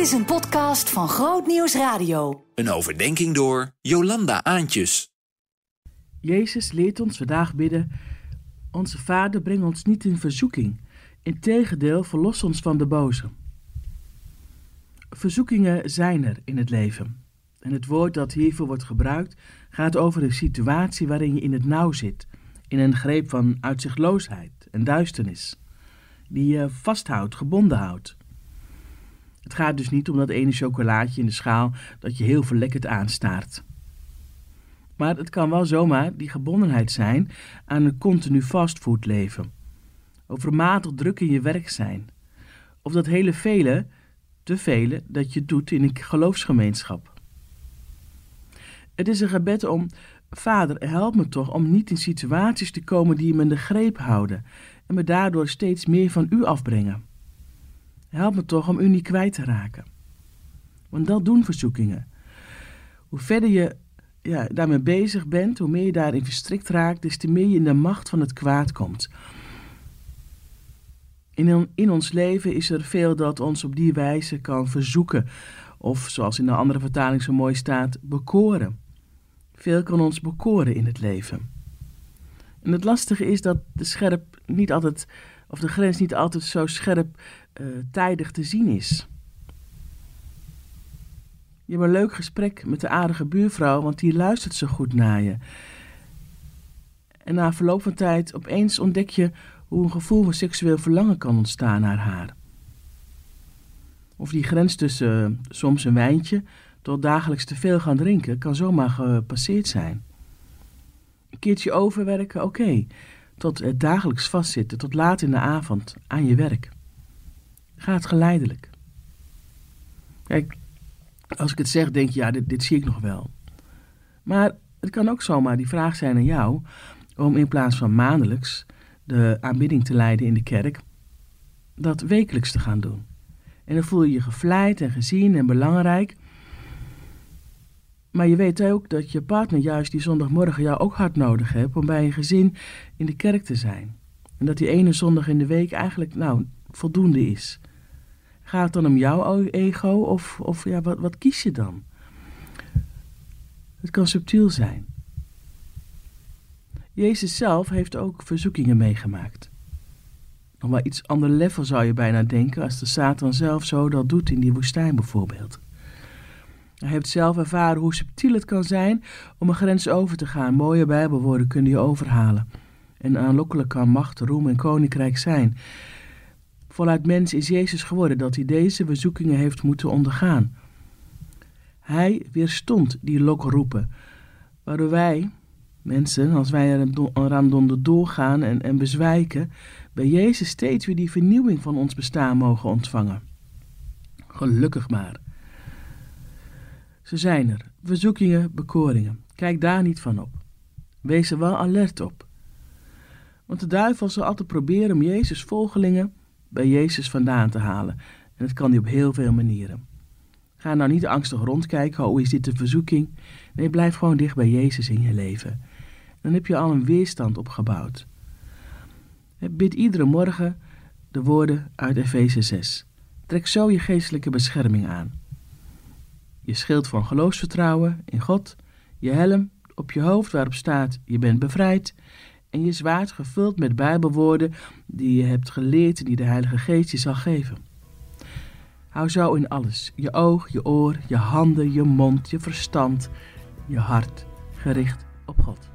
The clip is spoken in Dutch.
Dit is een podcast van Groot Nieuws Radio. Een overdenking door Jolanda Aantjes. Jezus leert ons vandaag bidden: Onze Vader, breng ons niet in verzoeking. Integendeel, verlos ons van de boze. Verzoekingen zijn er in het leven. En het woord dat hiervoor wordt gebruikt gaat over een situatie waarin je in het nauw zit, in een greep van uitzichtloosheid en duisternis, die je vasthoudt, gebonden houdt. Het gaat dus niet om dat ene chocolaatje in de schaal dat je heel verlekkerd aanstaart. Maar het kan wel zomaar die gebondenheid zijn aan een continu fastfoodleven. Overmatig druk in je werk zijn. Of dat hele vele, te vele, dat je doet in een geloofsgemeenschap. Het is een gebed om, Vader, help me toch om niet in situaties te komen die me in de greep houden en me daardoor steeds meer van u afbrengen. Help me toch om u niet kwijt te raken. Want dat doen verzoekingen. Hoe verder je ja, daarmee bezig bent, hoe meer je daarin verstrikt raakt, des te meer je in de macht van het kwaad komt. In, in ons leven is er veel dat ons op die wijze kan verzoeken, of zoals in de andere vertaling zo mooi staat, bekoren. Veel kan ons bekoren in het leven. En het lastige is dat de scherp niet altijd, of de grens niet altijd zo scherp uh, tijdig te zien is. Je hebt een leuk gesprek met de aardige buurvrouw, want die luistert zo goed naar je. En na verloop van tijd opeens ontdek je hoe een gevoel van seksueel verlangen kan ontstaan naar haar. Of die grens tussen uh, soms een wijntje tot dagelijks te veel gaan drinken kan zomaar gepasseerd zijn. Een keertje overwerken, oké. Tot het dagelijks vastzitten, tot laat in de avond aan je werk. Gaat geleidelijk. Kijk, als ik het zeg, denk je, ja, dit, dit zie ik nog wel. Maar het kan ook zomaar die vraag zijn aan jou om in plaats van maandelijks de aanbidding te leiden in de kerk, dat wekelijks te gaan doen. En dan voel je je gevleid en gezien en belangrijk. Maar je weet ook dat je partner juist die zondagmorgen jou ook hard nodig hebt om bij je gezin in de kerk te zijn. En dat die ene zondag in de week eigenlijk nou voldoende is. Gaat het dan om jouw ego of, of ja, wat, wat kies je dan? Het kan subtiel zijn. Jezus zelf heeft ook verzoekingen meegemaakt. Nog wel iets ander level zou je bijna denken als de Satan zelf zo dat doet in die woestijn bijvoorbeeld. Hij heeft zelf ervaren hoe subtiel het kan zijn om een grens over te gaan. Mooie bijbelwoorden kunnen je overhalen. En aanlokkelijk kan macht, roem en koninkrijk zijn. Voluit mens is Jezus geworden dat hij deze verzoekingen heeft moeten ondergaan. Hij weerstond die lokroepen, waardoor wij, mensen, als wij eraan doorgaan en, en bezwijken, bij Jezus steeds weer die vernieuwing van ons bestaan mogen ontvangen. Gelukkig maar. Ze zijn er, verzoekingen, bekoringen. Kijk daar niet van op. Wees er wel alert op. Want de duivel zal altijd proberen om Jezus' volgelingen bij Jezus vandaan te halen. En dat kan hij op heel veel manieren. Ga nou niet angstig rondkijken, oh is dit een verzoeking? Nee, blijf gewoon dicht bij Jezus in je leven. Dan heb je al een weerstand opgebouwd. Bid iedere morgen de woorden uit Efeze 6. Trek zo je geestelijke bescherming aan. Je schild van geloofsvertrouwen in God, je helm op je hoofd waarop staat je bent bevrijd en je zwaard gevuld met bijbelwoorden die je hebt geleerd en die de Heilige Geest je zal geven. Hou zo in alles, je oog, je oor, je handen, je mond, je verstand, je hart, gericht op God.